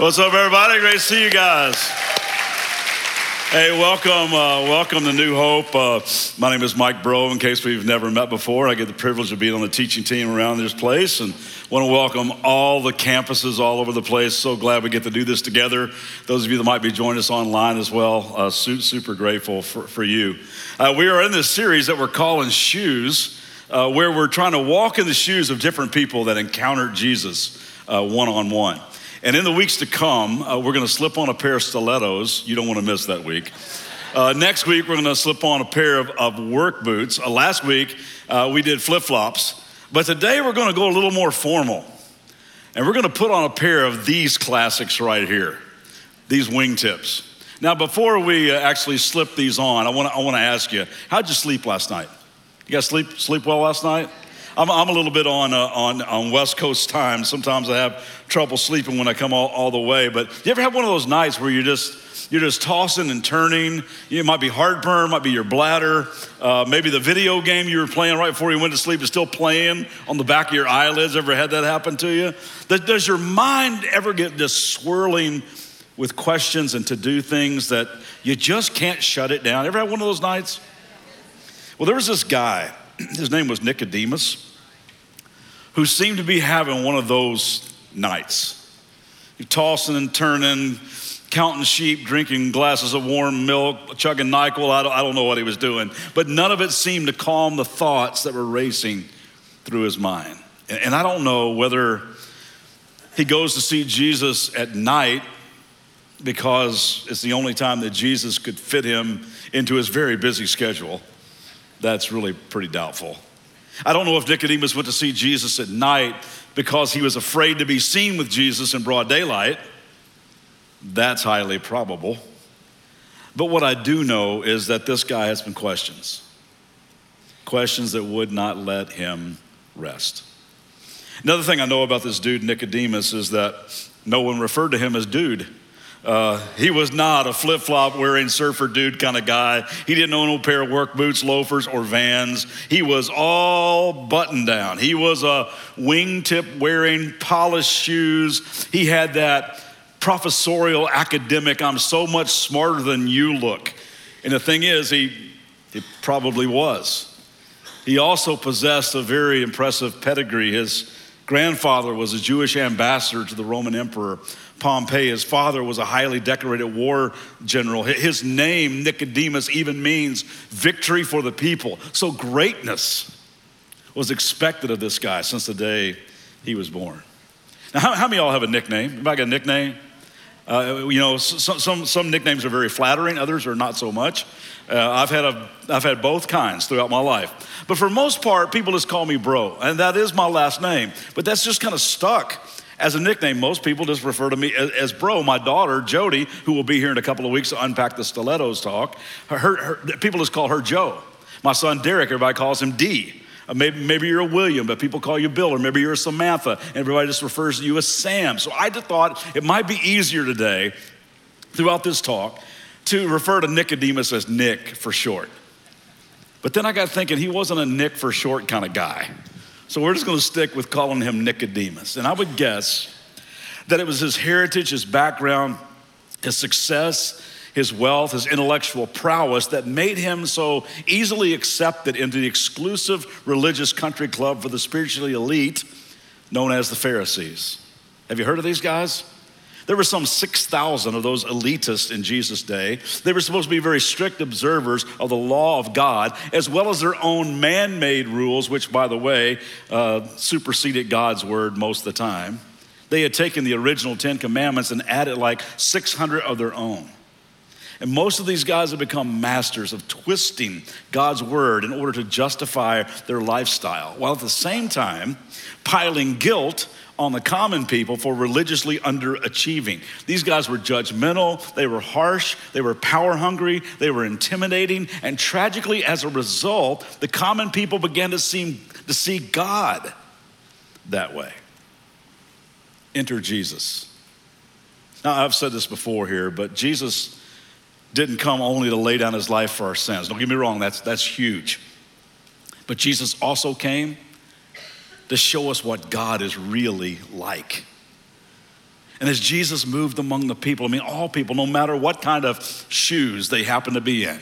What's up, everybody? Great to see you guys. Hey, welcome, uh, welcome to New Hope. Uh, my name is Mike Breaux. In case we've never met before, I get the privilege of being on the teaching team around this place, and want to welcome all the campuses all over the place. So glad we get to do this together. Those of you that might be joining us online as well, uh, super grateful for, for you. Uh, we are in this series that we're calling Shoes, uh, where we're trying to walk in the shoes of different people that encountered Jesus one on one. And in the weeks to come, uh, we're going to slip on a pair of stilettos. You don't want to miss that week. Uh, next week, we're going to slip on a pair of, of work boots. Uh, last week, uh, we did flip flops. But today, we're going to go a little more formal. And we're going to put on a pair of these classics right here, these wingtips. Now, before we uh, actually slip these on, I want to I wanna ask you, how'd you sleep last night? You guys sleep, sleep well last night? I'm, I'm a little bit on, uh, on, on West Coast time. Sometimes I have trouble sleeping when I come all, all the way. But you ever have one of those nights where you're just, you're just tossing and turning? It might be heartburn, might be your bladder. Uh, maybe the video game you were playing right before you went to sleep is still playing on the back of your eyelids. Ever had that happen to you? Does your mind ever get just swirling with questions and to do things that you just can't shut it down? Ever had one of those nights? Well, there was this guy his name was Nicodemus, who seemed to be having one of those nights. He tossing and turning, counting sheep, drinking glasses of warm milk, chugging NyQuil. I don't, I don't know what he was doing, but none of it seemed to calm the thoughts that were racing through his mind. And, and I don't know whether he goes to see Jesus at night because it's the only time that Jesus could fit him into his very busy schedule that's really pretty doubtful. I don't know if Nicodemus went to see Jesus at night because he was afraid to be seen with Jesus in broad daylight. That's highly probable. But what I do know is that this guy has some questions questions that would not let him rest. Another thing I know about this dude, Nicodemus, is that no one referred to him as dude. Uh, he was not a flip flop wearing surfer dude kind of guy. He didn't own a pair of work boots, loafers, or vans. He was all buttoned down. He was a wingtip wearing, polished shoes. He had that professorial academic, I'm so much smarter than you look. And the thing is, he, he probably was. He also possessed a very impressive pedigree. His grandfather was a Jewish ambassador to the Roman emperor Pompey. His father was a highly decorated war general. His name, Nicodemus, even means victory for the people. So greatness was expected of this guy since the day he was born. Now, how, how many of y'all have a nickname? Anybody got a nickname? Uh, you know, some, some, some nicknames are very flattering, others are not so much. Uh, I've, had a, I've had both kinds throughout my life. But for most part, people just call me bro, and that is my last name. But that's just kind of stuck as a nickname. Most people just refer to me as, as bro. My daughter, Jody, who will be here in a couple of weeks to unpack the stilettos talk, her, her, people just call her Joe. My son, Derek, everybody calls him D. Uh, maybe, maybe you're a William, but people call you Bill, or maybe you're a Samantha, and everybody just refers to you as Sam. So I just thought it might be easier today, throughout this talk, to refer to Nicodemus as Nick for short. But then I got thinking he wasn't a Nick for short kind of guy. So we're just going to stick with calling him Nicodemus. And I would guess that it was his heritage, his background, his success, his wealth, his intellectual prowess that made him so easily accepted into the exclusive religious country club for the spiritually elite known as the Pharisees. Have you heard of these guys? There were some 6,000 of those elitists in Jesus' day. They were supposed to be very strict observers of the law of God, as well as their own man made rules, which, by the way, uh, superseded God's word most of the time. They had taken the original Ten Commandments and added like 600 of their own. And most of these guys have become masters of twisting God's word in order to justify their lifestyle, while at the same time piling guilt on the common people for religiously underachieving. These guys were judgmental, they were harsh, they were power hungry, they were intimidating, and tragically, as a result, the common people began to, seem, to see God that way. Enter Jesus. Now, I've said this before here, but Jesus didn't come only to lay down his life for our sins. Don't get me wrong, that's, that's huge. But Jesus also came to show us what God is really like. And as Jesus moved among the people, I mean, all people, no matter what kind of shoes they happen to be in,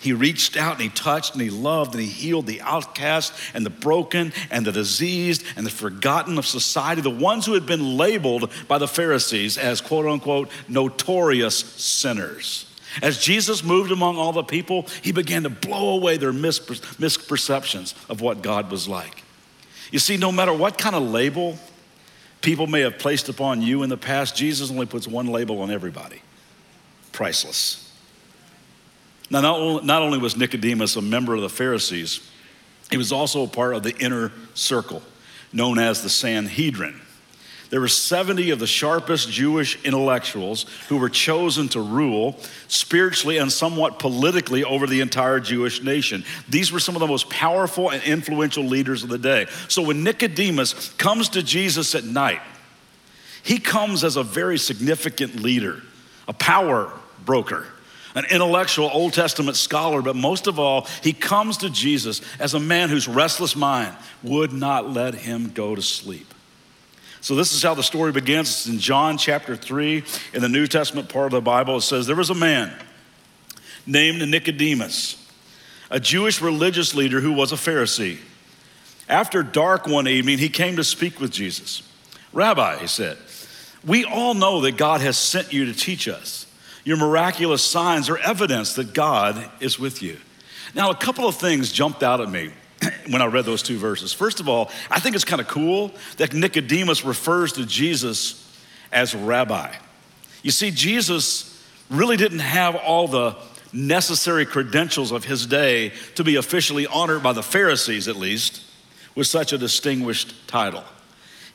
he reached out and he touched and he loved and he healed the outcast and the broken and the diseased and the forgotten of society, the ones who had been labeled by the Pharisees as quote unquote notorious sinners. As Jesus moved among all the people, he began to blow away their misperceptions of what God was like. You see, no matter what kind of label people may have placed upon you in the past, Jesus only puts one label on everybody priceless. Now, not only, was Nicodemus a member of the Pharisees, he was also a part of the inner circle known as the Sanhedrin. There were 70 of the sharpest Jewish intellectuals who were chosen to rule spiritually and somewhat politically over the entire Jewish nation. These were some of the most powerful and influential leaders of the day. So when Nicodemus comes to Jesus at night, he comes as a very significant leader, a power broker an intellectual Old Testament scholar, but most of all, he comes to Jesus as a man whose restless mind would not let him go to sleep. So, this is how the story begins. It's in John chapter 3 in the New Testament part of the Bible. It says, There was a man named Nicodemus, a Jewish religious leader who was a Pharisee. After dark one evening, he came to speak with Jesus. Rabbi, he said, we all know that God has sent you to teach us. Your miraculous signs are evidence that God is with you. Now, a couple of things jumped out at me when I read those two verses. First of all, I think it's kind of cool that Nicodemus refers to Jesus as rabbi. You see, Jesus really didn't have all the necessary credentials of his day to be officially honored by the Pharisees, at least, with such a distinguished title.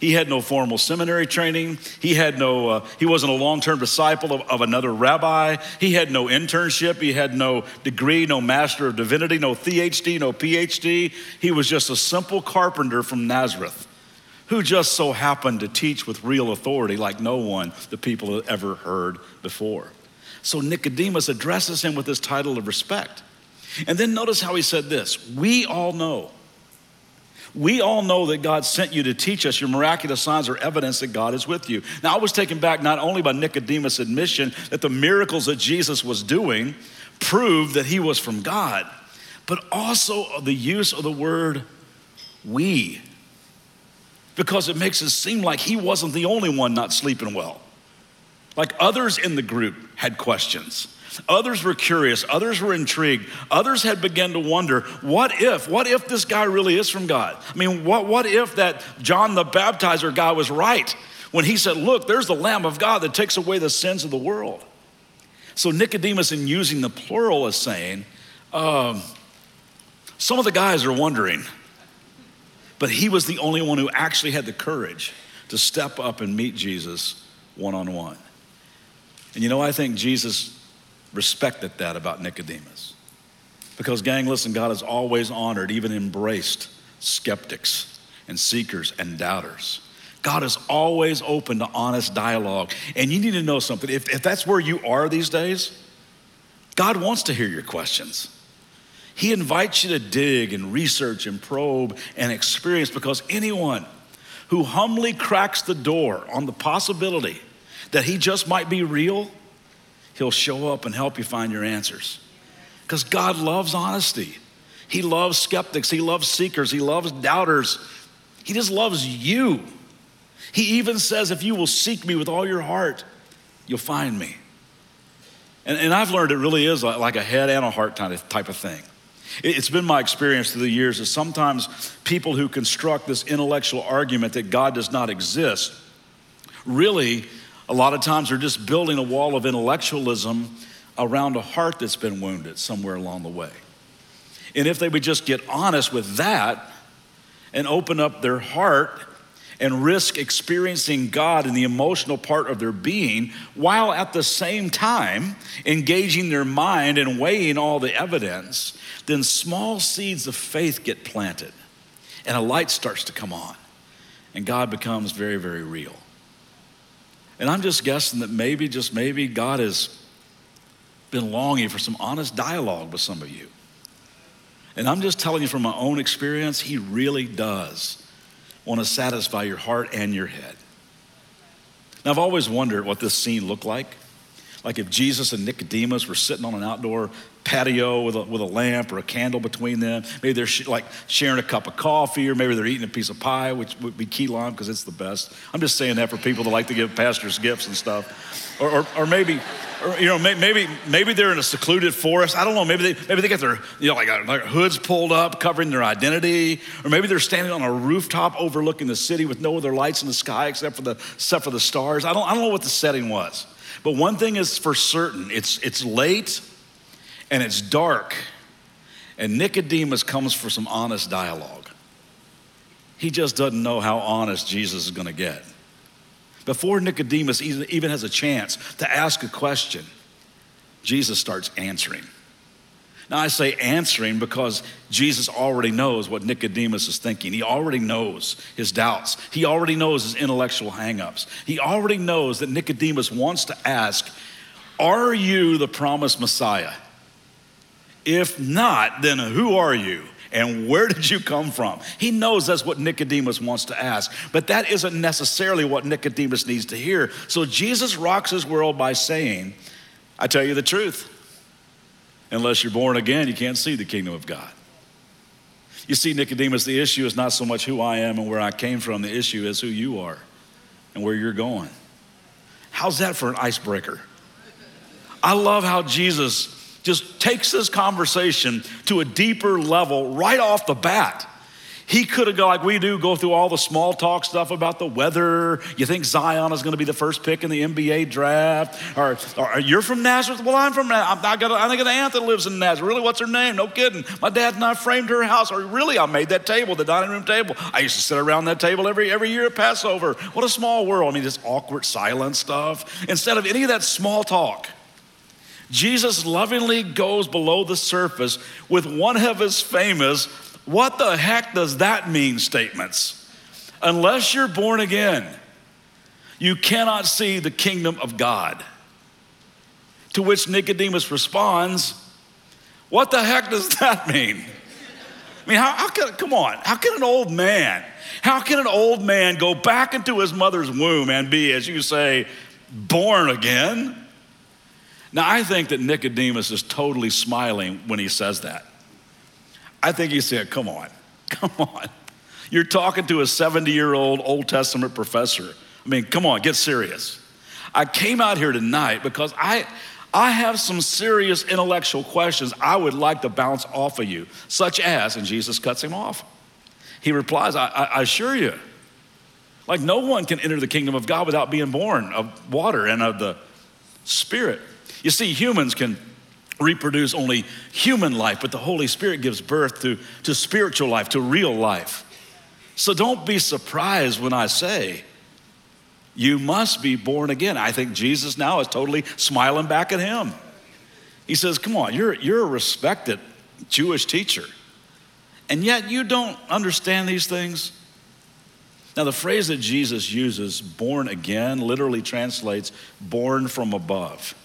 He had no formal seminary training. He had no, uh, he wasn't a long-term disciple of, of another rabbi. He had no internship. He had no degree, no master of divinity, no PhD, no PhD. He was just a simple carpenter from Nazareth who just so happened to teach with real authority like no one the people had ever heard before. So Nicodemus addresses him with this title of respect. And then notice how he said this We all know we all know that God sent you to teach us. Your miraculous signs are evidence that God is with you. Now, I was taken back not only by Nicodemus' admission that the miracles that Jesus was doing proved that he was from God, but also the use of the word we, because it makes it seem like he wasn't the only one not sleeping well. Like others in the group had questions. Others were curious, others were intrigued, others had begun to wonder, what if, what if this guy really is from God? I mean, what, what if that John the Baptizer guy was right when he said, Look, there's the Lamb of God that takes away the sins of the world? So Nicodemus, in using the plural, is saying, um, some of the guys are wondering, but he was the only one who actually had the courage to step up and meet Jesus one on one. And you know, I think Jesus respected that about Nicodemus. Because, gang, listen, God has always honored, even embraced skeptics and seekers and doubters. God is always open to honest dialogue. And you need to know something. If, if that's where you are these days, God wants to hear your questions. He invites you to dig and research and probe and experience because anyone who humbly cracks the door on the possibility that he just might be real He'll show up and help you find your answers. Because God loves honesty. He loves skeptics. He loves seekers. He loves doubters. He just loves you. He even says, if you will seek me with all your heart, you'll find me. And, and I've learned it really is like a head and a heart type of thing. It's been my experience through the years that sometimes people who construct this intellectual argument that God does not exist really a lot of times they're just building a wall of intellectualism around a heart that's been wounded somewhere along the way. And if they would just get honest with that and open up their heart and risk experiencing God in the emotional part of their being, while at the same time engaging their mind and weighing all the evidence, then small seeds of faith get planted and a light starts to come on, and God becomes very, very real. And I'm just guessing that maybe, just maybe, God has been longing for some honest dialogue with some of you. And I'm just telling you from my own experience, He really does want to satisfy your heart and your head. Now, I've always wondered what this scene looked like. Like if Jesus and Nicodemus were sitting on an outdoor patio with a, with a lamp or a candle between them. Maybe they're sh- like sharing a cup of coffee, or maybe they're eating a piece of pie, which would be key lime because it's the best. I'm just saying that for people that like to give pastors gifts and stuff. Or, or, or maybe, or, you know, maybe, maybe they're in a secluded forest. I don't know. Maybe they, maybe they got their, you know, like, uh, like hoods pulled up, covering their identity. Or maybe they're standing on a rooftop overlooking the city with no other lights in the sky except for the, except for the stars. I don't, I don't know what the setting was. But one thing is for certain it's, it's late and it's dark, and Nicodemus comes for some honest dialogue. He just doesn't know how honest Jesus is going to get. Before Nicodemus even has a chance to ask a question, Jesus starts answering. Now, I say answering because Jesus already knows what Nicodemus is thinking. He already knows his doubts. He already knows his intellectual hangups. He already knows that Nicodemus wants to ask, Are you the promised Messiah? If not, then who are you? And where did you come from? He knows that's what Nicodemus wants to ask, but that isn't necessarily what Nicodemus needs to hear. So Jesus rocks his world by saying, I tell you the truth. Unless you're born again, you can't see the kingdom of God. You see, Nicodemus, the issue is not so much who I am and where I came from, the issue is who you are and where you're going. How's that for an icebreaker? I love how Jesus just takes this conversation to a deeper level right off the bat. He could have like we do, go through all the small talk stuff about the weather. You think Zion is going to be the first pick in the NBA draft? Or, or you're from Nazareth? Well, I'm from Nazareth. I, got a, I think an aunt that lives in Nazareth. Really, what's her name? No kidding. My dad and I framed her house. Or really, I made that table, the dining room table. I used to sit around that table every, every year at Passover. What a small world. I mean, this awkward, silent stuff. Instead of any of that small talk, Jesus lovingly goes below the surface with one of his famous what the heck does that mean statements. Unless you're born again, you cannot see the kingdom of God. To which Nicodemus responds, What the heck does that mean? I mean, how, how can, come on, how can an old man, how can an old man go back into his mother's womb and be, as you say, born again? Now, I think that Nicodemus is totally smiling when he says that. I think he said, Come on, come on. You're talking to a 70 year old Old Testament professor. I mean, come on, get serious. I came out here tonight because I, I have some serious intellectual questions I would like to bounce off of you, such as, and Jesus cuts him off. He replies, I, I, I assure you, like no one can enter the kingdom of God without being born of water and of the Spirit. You see, humans can reproduce only human life, but the Holy Spirit gives birth to, to spiritual life, to real life. So don't be surprised when I say, you must be born again. I think Jesus now is totally smiling back at him. He says, Come on, you're, you're a respected Jewish teacher, and yet you don't understand these things. Now, the phrase that Jesus uses, born again, literally translates born from above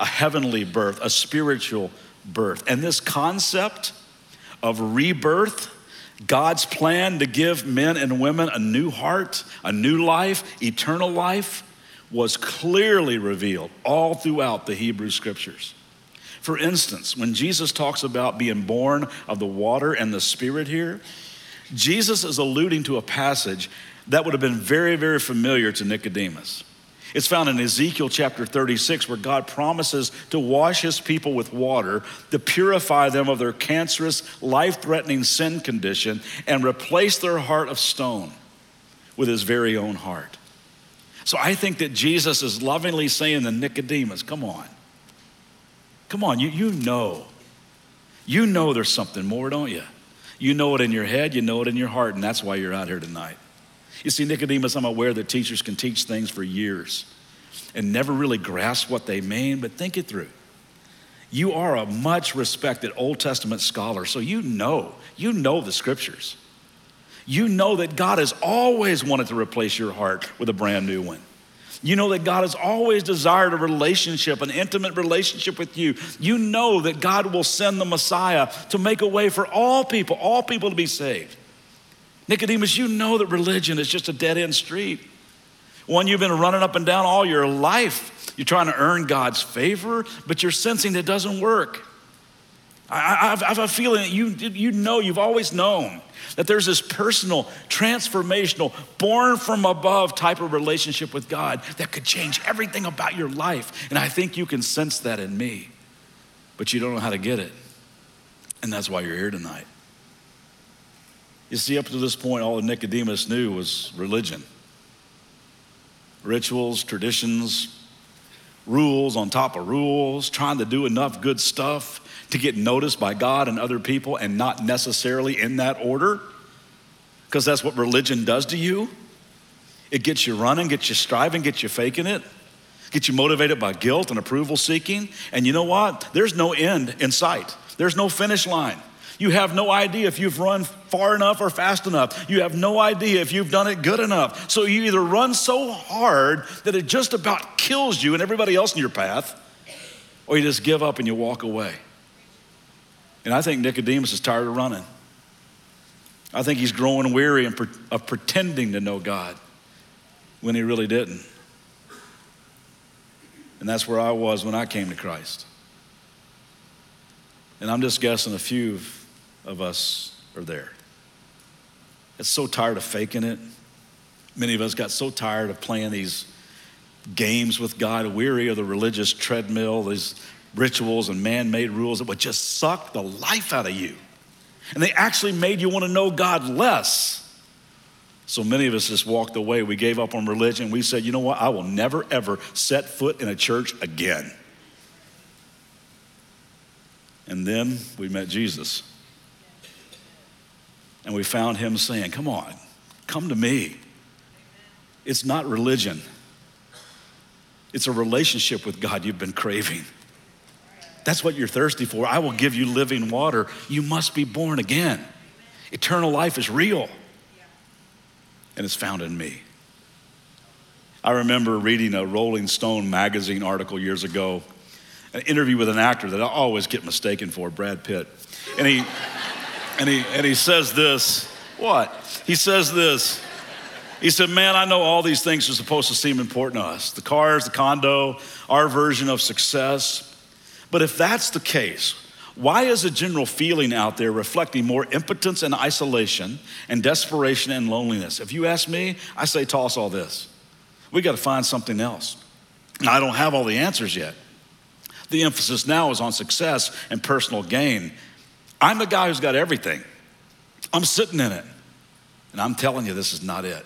a heavenly birth, a spiritual birth. And this concept of rebirth, God's plan to give men and women a new heart, a new life, eternal life, was clearly revealed all throughout the Hebrew scriptures. For instance, when Jesus talks about being born of the water and the Spirit here, Jesus is alluding to a passage that would have been very, very familiar to Nicodemus. It's found in Ezekiel chapter 36, where God promises to wash his people with water, to purify them of their cancerous, life threatening sin condition, and replace their heart of stone with his very own heart. So I think that Jesus is lovingly saying to Nicodemus, Come on. Come on, you, you know. You know there's something more, don't you? You know it in your head, you know it in your heart, and that's why you're out here tonight. You see, Nicodemus, I'm aware that teachers can teach things for years and never really grasp what they mean, but think it through. You are a much respected Old Testament scholar, so you know, you know the scriptures. You know that God has always wanted to replace your heart with a brand new one. You know that God has always desired a relationship, an intimate relationship with you. You know that God will send the Messiah to make a way for all people, all people to be saved. Nicodemus, you know that religion is just a dead end street. one you've been running up and down all your life. You're trying to earn God's favor, but you're sensing it doesn't work. I, I, I have a feeling that you, you know, you've always known that there's this personal, transformational, born from above type of relationship with God that could change everything about your life. And I think you can sense that in me, but you don't know how to get it. And that's why you're here tonight. You see, up to this point, all Nicodemus knew was religion rituals, traditions, rules on top of rules, trying to do enough good stuff to get noticed by God and other people and not necessarily in that order. Because that's what religion does to you. It gets you running, gets you striving, gets you faking it, gets you motivated by guilt and approval seeking. And you know what? There's no end in sight, there's no finish line. You have no idea if you've run far enough or fast enough. You have no idea if you've done it good enough. So you either run so hard that it just about kills you and everybody else in your path, or you just give up and you walk away. And I think Nicodemus is tired of running. I think he's growing weary of pretending to know God when he really didn't. And that's where I was when I came to Christ. And I'm just guessing a few of us are there. It's so tired of faking it. Many of us got so tired of playing these games with God, weary of the religious treadmill, these rituals and man made rules that would just suck the life out of you. And they actually made you want to know God less. So many of us just walked away. We gave up on religion. We said, you know what? I will never, ever set foot in a church again. And then we met Jesus. And we found him saying, Come on, come to me. It's not religion, it's a relationship with God you've been craving. That's what you're thirsty for. I will give you living water. You must be born again. Eternal life is real, and it's found in me. I remember reading a Rolling Stone magazine article years ago, an interview with an actor that I always get mistaken for, Brad Pitt. And he, and he, and he says this what? He says this. He said, Man, I know all these things are supposed to seem important to us the cars, the condo, our version of success. But if that's the case, why is a general feeling out there reflecting more impotence and isolation and desperation and loneliness? If you ask me, I say toss all this. We got to find something else. Now, I don't have all the answers yet. The emphasis now is on success and personal gain. I'm the guy who's got everything. I'm sitting in it. And I'm telling you, this is not it.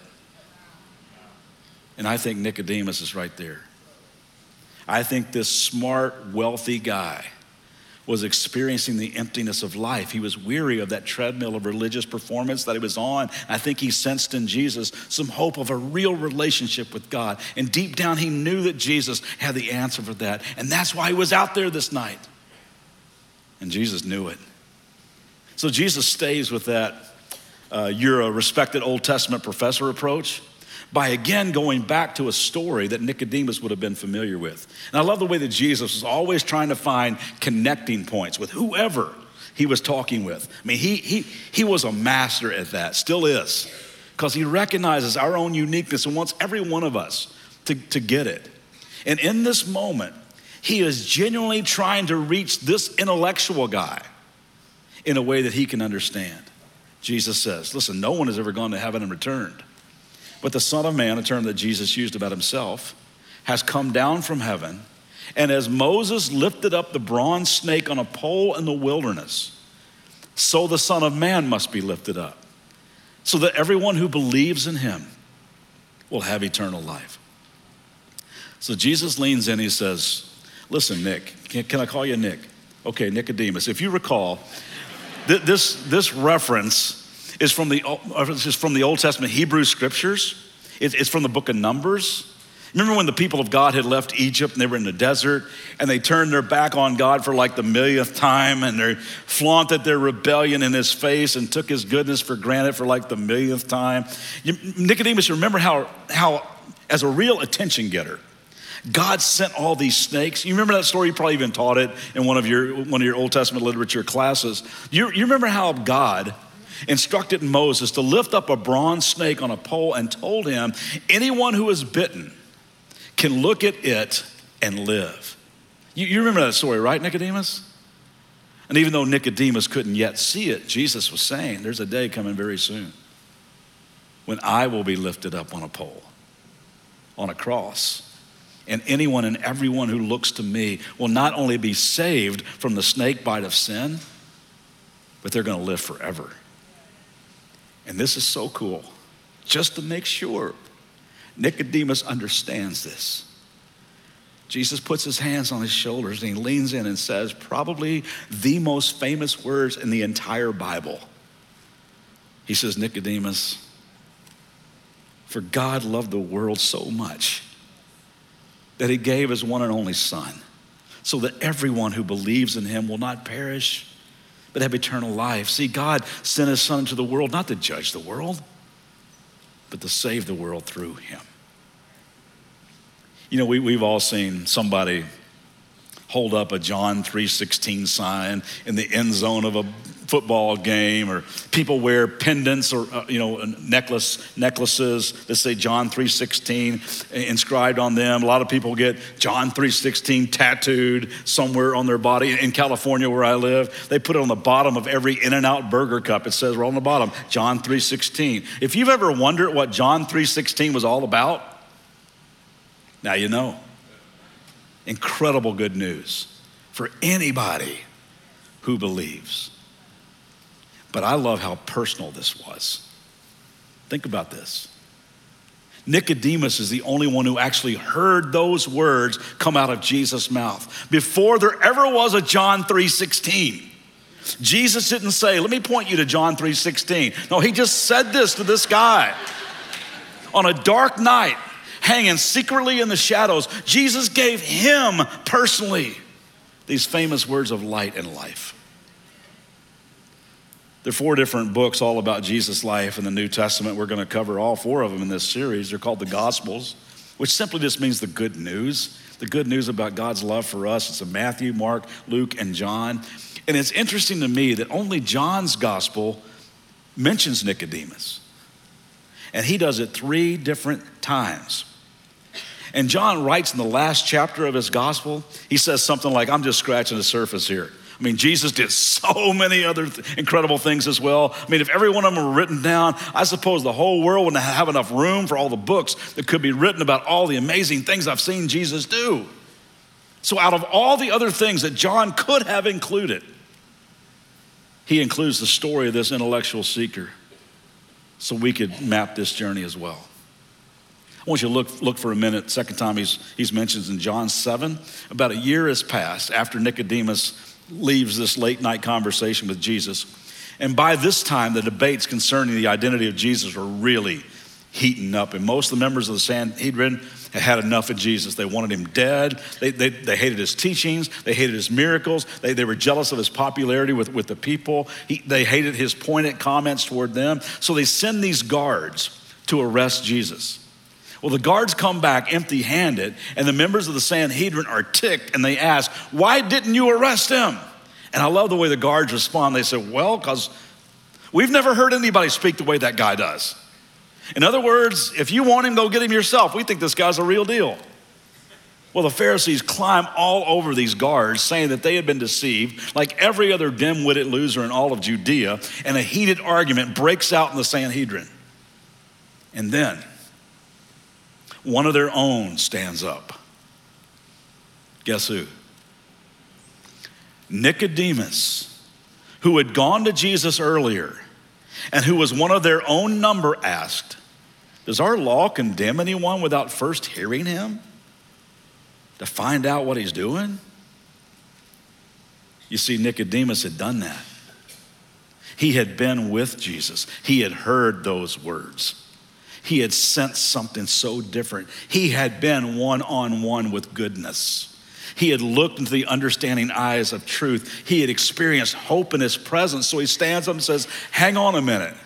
And I think Nicodemus is right there. I think this smart, wealthy guy was experiencing the emptiness of life. He was weary of that treadmill of religious performance that he was on. I think he sensed in Jesus some hope of a real relationship with God. And deep down, he knew that Jesus had the answer for that. And that's why he was out there this night. And Jesus knew it. So Jesus stays with that uh, you're a respected Old Testament professor approach by again going back to a story that Nicodemus would have been familiar with. And I love the way that Jesus was always trying to find connecting points with whoever he was talking with. I mean, he, he, he was a master at that, still is, because he recognizes our own uniqueness and wants every one of us to, to get it. And in this moment, he is genuinely trying to reach this intellectual guy in a way that he can understand. Jesus says, Listen, no one has ever gone to heaven and returned. But the Son of Man, a term that Jesus used about himself, has come down from heaven. And as Moses lifted up the bronze snake on a pole in the wilderness, so the Son of Man must be lifted up, so that everyone who believes in him will have eternal life. So Jesus leans in, he says, Listen, Nick, can, can I call you Nick? Okay, Nicodemus. If you recall, th- this, this reference is from the, is from the Old Testament Hebrew scriptures. It's from the book of Numbers. Remember when the people of God had left Egypt and they were in the desert and they turned their back on God for like the millionth time and they flaunted their rebellion in his face and took his goodness for granted for like the millionth time? Nicodemus, remember how, how, as a real attention getter, God sent all these snakes. You remember that story? You probably even taught it in one of your, one of your Old Testament literature classes. You, you remember how God instructed Moses to lift up a bronze snake on a pole and told him, Anyone who is bitten can look at it and live. You, you remember that story, right, Nicodemus? And even though Nicodemus couldn't yet see it, Jesus was saying, There's a day coming very soon when I will be lifted up on a pole, on a cross. And anyone and everyone who looks to me will not only be saved from the snake bite of sin, but they're going to live forever. And this is so cool. Just to make sure Nicodemus understands this. Jesus puts his hands on his shoulders and he leans in and says, probably the most famous words in the entire Bible. He says, Nicodemus, for God loved the world so much that he gave his one and only Son, so that everyone who believes in him will not perish, but have eternal life. See, God sent his Son into the world not to judge the world, but to save the world through him. You know, we, we've all seen somebody hold up a John 3:16 sign in the end zone of a football game or people wear pendants or uh, you know necklace necklaces that say John 3:16 inscribed on them. A lot of people get John 3:16 tattooed somewhere on their body. In California where I live they put it on the bottom of every In-N-Out Burger cup. It says right on the bottom John 3:16 if you've ever wondered what John 3:16 was all about now you know. Incredible good news for anybody who believes but I love how personal this was. Think about this. Nicodemus is the only one who actually heard those words come out of Jesus' mouth before there ever was a John 3:16. Jesus didn't say, "Let me point you to John 3:16." No, he just said this to this guy. On a dark night, hanging secretly in the shadows, Jesus gave him personally these famous words of light and life. There are four different books all about Jesus' life in the New Testament. We're going to cover all four of them in this series. They're called the Gospels, which simply just means the good news. The good news about God's love for us. It's a Matthew, Mark, Luke, and John. And it's interesting to me that only John's gospel mentions Nicodemus. And he does it three different times. And John writes in the last chapter of his gospel, he says something like, I'm just scratching the surface here. I mean, Jesus did so many other th- incredible things as well. I mean, if every one of them were written down, I suppose the whole world wouldn't have enough room for all the books that could be written about all the amazing things I've seen Jesus do. So, out of all the other things that John could have included, he includes the story of this intellectual seeker so we could map this journey as well. I want you to look, look for a minute. Second time he's, he's mentioned in John 7. About a year has passed after Nicodemus leaves this late night conversation with Jesus. And by this time, the debates concerning the identity of Jesus were really heating up. And most of the members of the Sanhedrin had had enough of Jesus. They wanted him dead. They, they, they hated his teachings. They hated his miracles. They, they were jealous of his popularity with, with the people. He, they hated his pointed comments toward them. So they send these guards to arrest Jesus. Well, the guards come back empty handed, and the members of the Sanhedrin are ticked and they ask, Why didn't you arrest him? And I love the way the guards respond. They say, Well, because we've never heard anybody speak the way that guy does. In other words, if you want him, go get him yourself. We think this guy's a real deal. Well, the Pharisees climb all over these guards, saying that they had been deceived, like every other dim witted loser in all of Judea, and a heated argument breaks out in the Sanhedrin. And then, one of their own stands up. Guess who? Nicodemus, who had gone to Jesus earlier and who was one of their own number, asked, Does our law condemn anyone without first hearing him to find out what he's doing? You see, Nicodemus had done that. He had been with Jesus, he had heard those words he had sensed something so different. He had been one on one with goodness. He had looked into the understanding eyes of truth. He had experienced hope in his presence. So he stands up and says, Hang on a minute.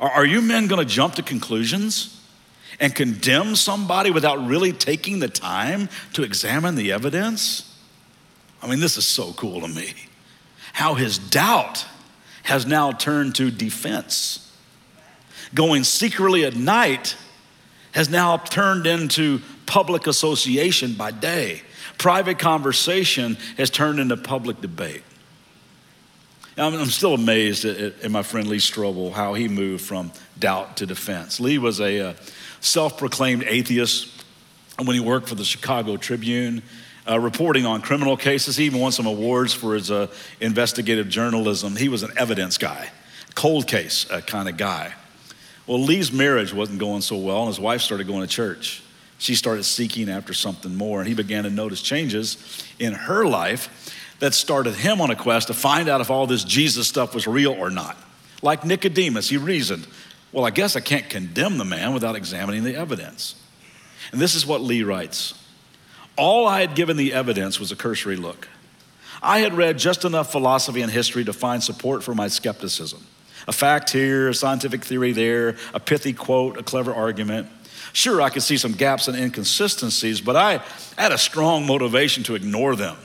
Are, are you men going to jump to conclusions and condemn somebody without really taking the time to examine the evidence? I mean, this is so cool to me. How his doubt has now turned to defense. Going secretly at night has now turned into public association by day. Private conversation has turned into public debate. I'm, still amazed at, at, my friend Lee Strobel, how he moved from doubt to defense. Lee was a uh, self proclaimed atheist when he worked for the Chicago Tribune. Uh, reporting on criminal cases. He even won some awards for his uh, investigative journalism. He was an evidence guy, cold case uh, kind of guy. Well, Lee's marriage wasn't going so well, and his wife started going to church. She started seeking after something more, and he began to notice changes in her life that started him on a quest to find out if all this Jesus stuff was real or not. Like Nicodemus, he reasoned, well, I guess I can't condemn the man without examining the evidence. And this is what Lee writes All I had given the evidence was a cursory look. I had read just enough philosophy and history to find support for my skepticism. A fact here, a scientific theory there, a pithy quote, a clever argument. Sure, I could see some gaps and inconsistencies, but I had a strong motivation to ignore them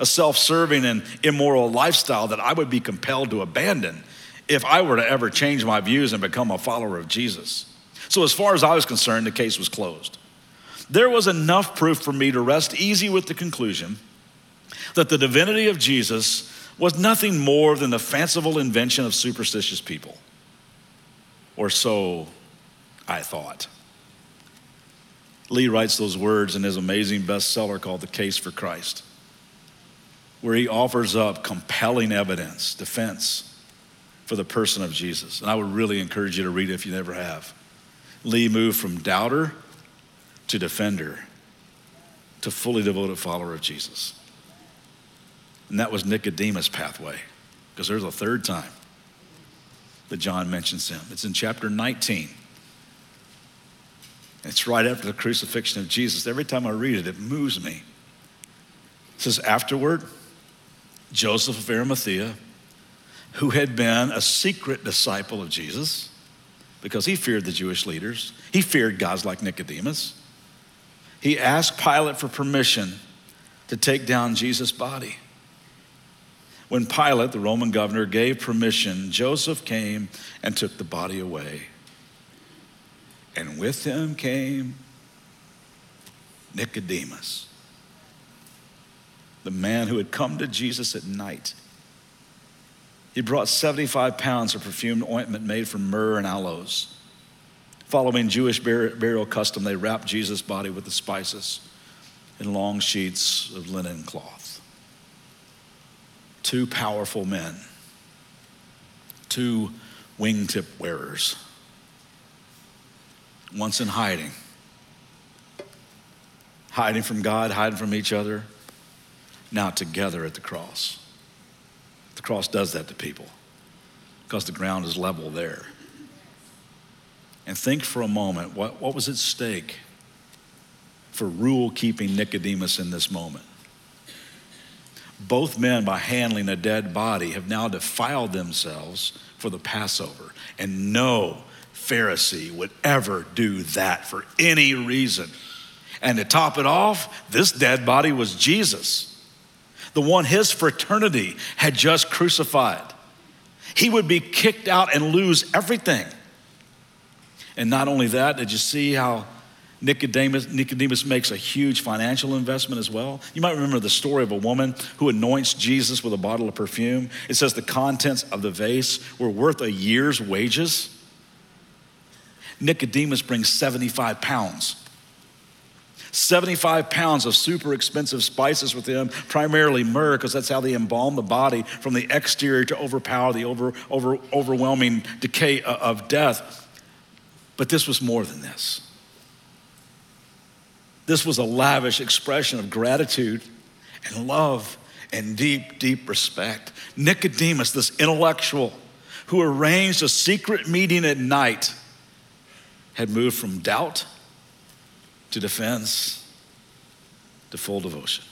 a self serving and immoral lifestyle that I would be compelled to abandon if I were to ever change my views and become a follower of Jesus. So, as far as I was concerned, the case was closed. There was enough proof for me to rest easy with the conclusion that the divinity of Jesus was nothing more than the fanciful invention of superstitious people. Or so I thought. Lee writes those words in his amazing bestseller called The Case for Christ where he offers up compelling evidence, defense for the person of Jesus. And I would really encourage you to read it if you never have. Lee moved from doubter to defender to fully devoted follower of Jesus. And that was Nicodemus' pathway, because there's a third time that John mentions him. It's in chapter 19. It's right after the crucifixion of Jesus. Every time I read it, it moves me. It says, Afterward, Joseph of Arimathea, who had been a secret disciple of Jesus because he feared the Jewish leaders. He feared guys like Nicodemus. He asked Pilate for permission to take down Jesus' body. When Pilate, the Roman governor, gave permission, Joseph came and took the body away. And with him came Nicodemus the man who had come to Jesus at night. He brought 75 pounds of perfumed ointment made from myrrh and aloes. Following Jewish burial custom, they wrapped Jesus' body with the spices in long sheets of linen cloth. Two powerful men, two wingtip wearers, once in hiding, hiding from God, hiding from each other now together at the cross. The cross does that to people because the ground is level there. And think for a moment what, what was at stake for rule keeping Nicodemus in this moment? Both men, by handling a dead body, have now defiled themselves for the Passover. And no Pharisee would ever do that for any reason. And to top it off, this dead body was Jesus the one his fraternity had just crucified. He would be kicked out and lose everything. And not only that, did you see how Nicodemus, Nicodemus makes a huge financial investment as well? You might remember the story of a woman who anoints Jesus with a bottle of perfume. It says the contents of the vase were worth a year's wages. Nicodemus brings 75 pounds 75 pounds of super expensive spices with him, primarily myrrh, because that's how they embalm the body from the exterior to overpower the over, over, overwhelming decay uh, of death. But this was more than this. This was a lavish expression of gratitude and love and deep, deep respect. Nicodemus, this intellectual who arranged a secret meeting at night, had moved from doubt to defense to full devotion.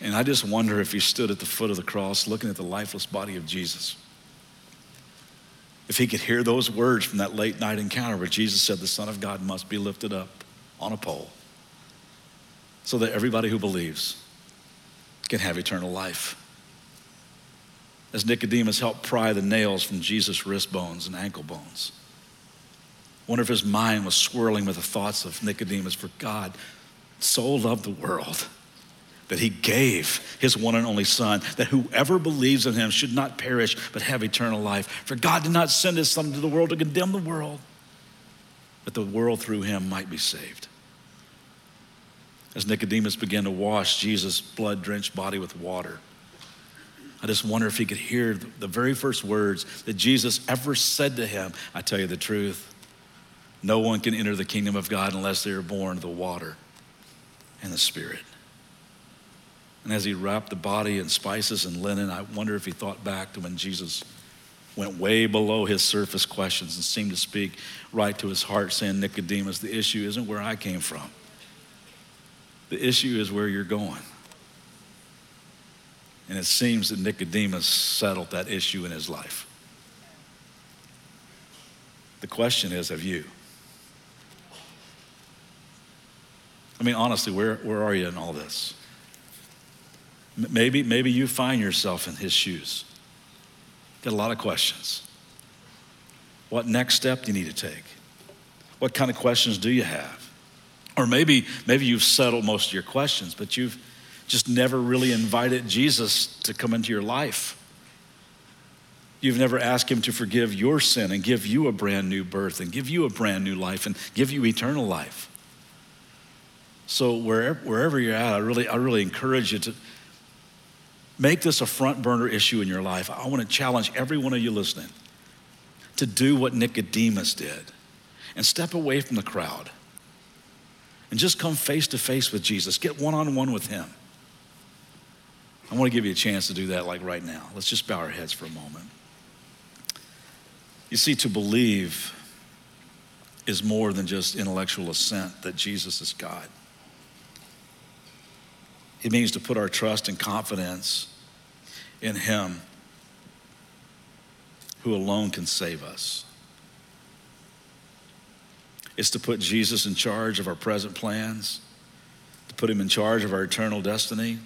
And I just wonder if he stood at the foot of the cross looking at the lifeless body of Jesus. If he could hear those words from that late night encounter where Jesus said, The Son of God must be lifted up on a pole so that everybody who believes can have eternal life. as Nicodemus helped pry the nails from Jesus' wrist bones and ankle bones. Wonder if his mind was swirling with the thoughts of Nicodemus, for God so loved the world that he gave his one and only Son, that whoever believes in him should not perish but have eternal life. For God did not send his Son to the world to condemn the world, but the world through him might be saved. As Nicodemus began to wash Jesus' blood drenched body with water, I just wonder if he could hear the very first words that Jesus ever said to him I tell you the truth, no one can enter the kingdom of God unless they are born of the water and the Spirit. And as he wrapped the body in spices and linen, I wonder if he thought back to when Jesus went way below his surface questions and seemed to speak right to his heart, saying, Nicodemus, the issue isn't where I came from. The issue is where you're going. And it seems that Nicodemus settled that issue in his life. The question is, have you? I mean, honestly, where, where are you in all this? Maybe, maybe you find yourself in his shoes. Got a lot of questions. What next step do you need to take? What kind of questions do you have? Or maybe, maybe you've settled most of your questions, but you've just never really invited Jesus to come into your life. You've never asked him to forgive your sin and give you a brand new birth and give you a brand new life and give you eternal life. So wherever, wherever you're at, I really, I really encourage you to make this a front burner issue in your life. I want to challenge every one of you listening to do what Nicodemus did and step away from the crowd and just come face to face with Jesus. Get one on one with him. I want to give you a chance to do that like right now. Let's just bow our heads for a moment. You see, to believe is more than just intellectual assent that Jesus is God. It means to put our trust and confidence in Him who alone can save us. It's to put Jesus in charge of our present plans, to put Him in charge of our eternal destiny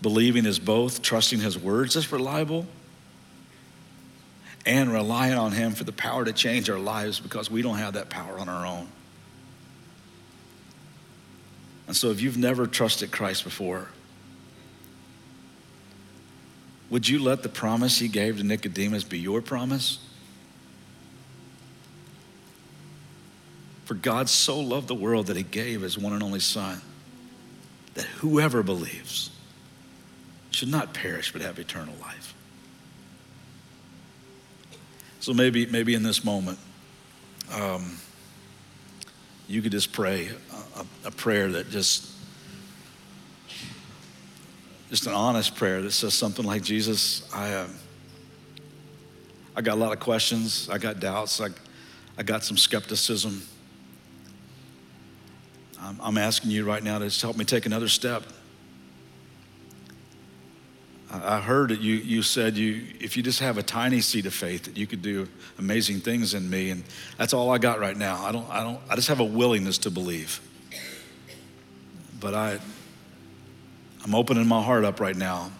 believing is both trusting his words is reliable and relying on him for the power to change our lives because we don't have that power on our own. And so, if you've never trusted Christ before, would you let the promise he gave to Nicodemus be your promise? For God so loved the world that he gave his one and only Son, that whoever believes, should not perish but have eternal life. So maybe, maybe in this moment, um, you could just pray a, a, prayer that just, just an honest prayer that says something like, Jesus, I, uh, I got a lot of questions, I got doubts, I, I got some skepticism. I'm, I'm asking you right now to just help me take another step I heard that you, you said you, if you just have a tiny seed of faith, that you could do amazing things in me. And that's all I got right now. I don't, I don't, I just have a willingness to believe. But I, I'm opening my heart up right now.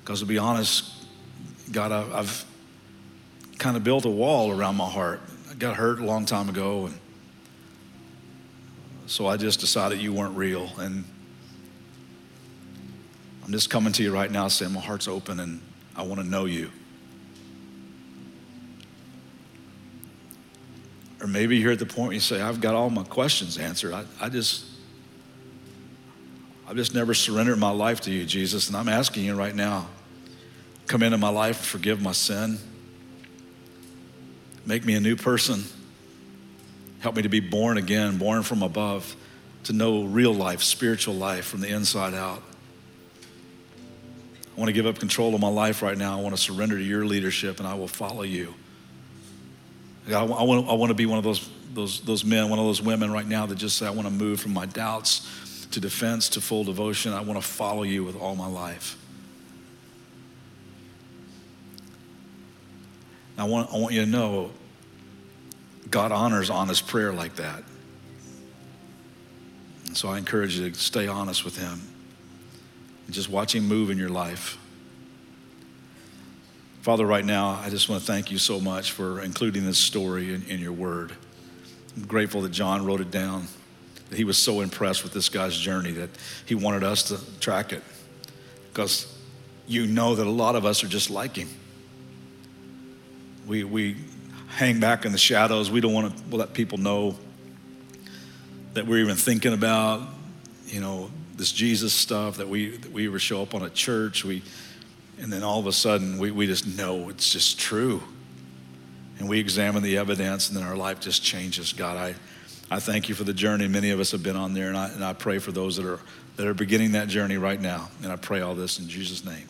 Because to be honest, God, I, I've kind of built a wall around my heart. I got hurt a long time ago. And so I just decided you weren't real. And I'm just coming to you right now saying my heart's open and I want to know you. Or maybe you're at the point where you say, I've got all my questions answered. I, I just, I've just never surrendered my life to you, Jesus. And I'm asking you right now, come into my life, forgive my sin, make me a new person, help me to be born again, born from above, to know real life, spiritual life from the inside out. I want to give up control of my life right now. I want to surrender to your leadership and I will follow you. I want, I want to be one of those, those, those men, one of those women right now that just say, I want to move from my doubts to defense to full devotion. I want to follow you with all my life. I want, I want you to know God honors honest prayer like that. And so I encourage you to stay honest with Him. Just watch Him move in your life. Father, right now, I just want to thank you so much for including this story in, in your word. I'm grateful that John wrote it down, that he was so impressed with this guy's journey that he wanted us to track it. Because you know that a lot of us are just like him. We, we hang back in the shadows. We don't want to let people know that we're even thinking about, you know, this Jesus stuff, that we, that we ever show up on a church. We, and then all of a sudden, we, we just know it's just true. And we examine the evidence, and then our life just changes. God, I, I thank you for the journey many of us have been on there, and I, and I pray for those that are, that are beginning that journey right now. And I pray all this in Jesus' name.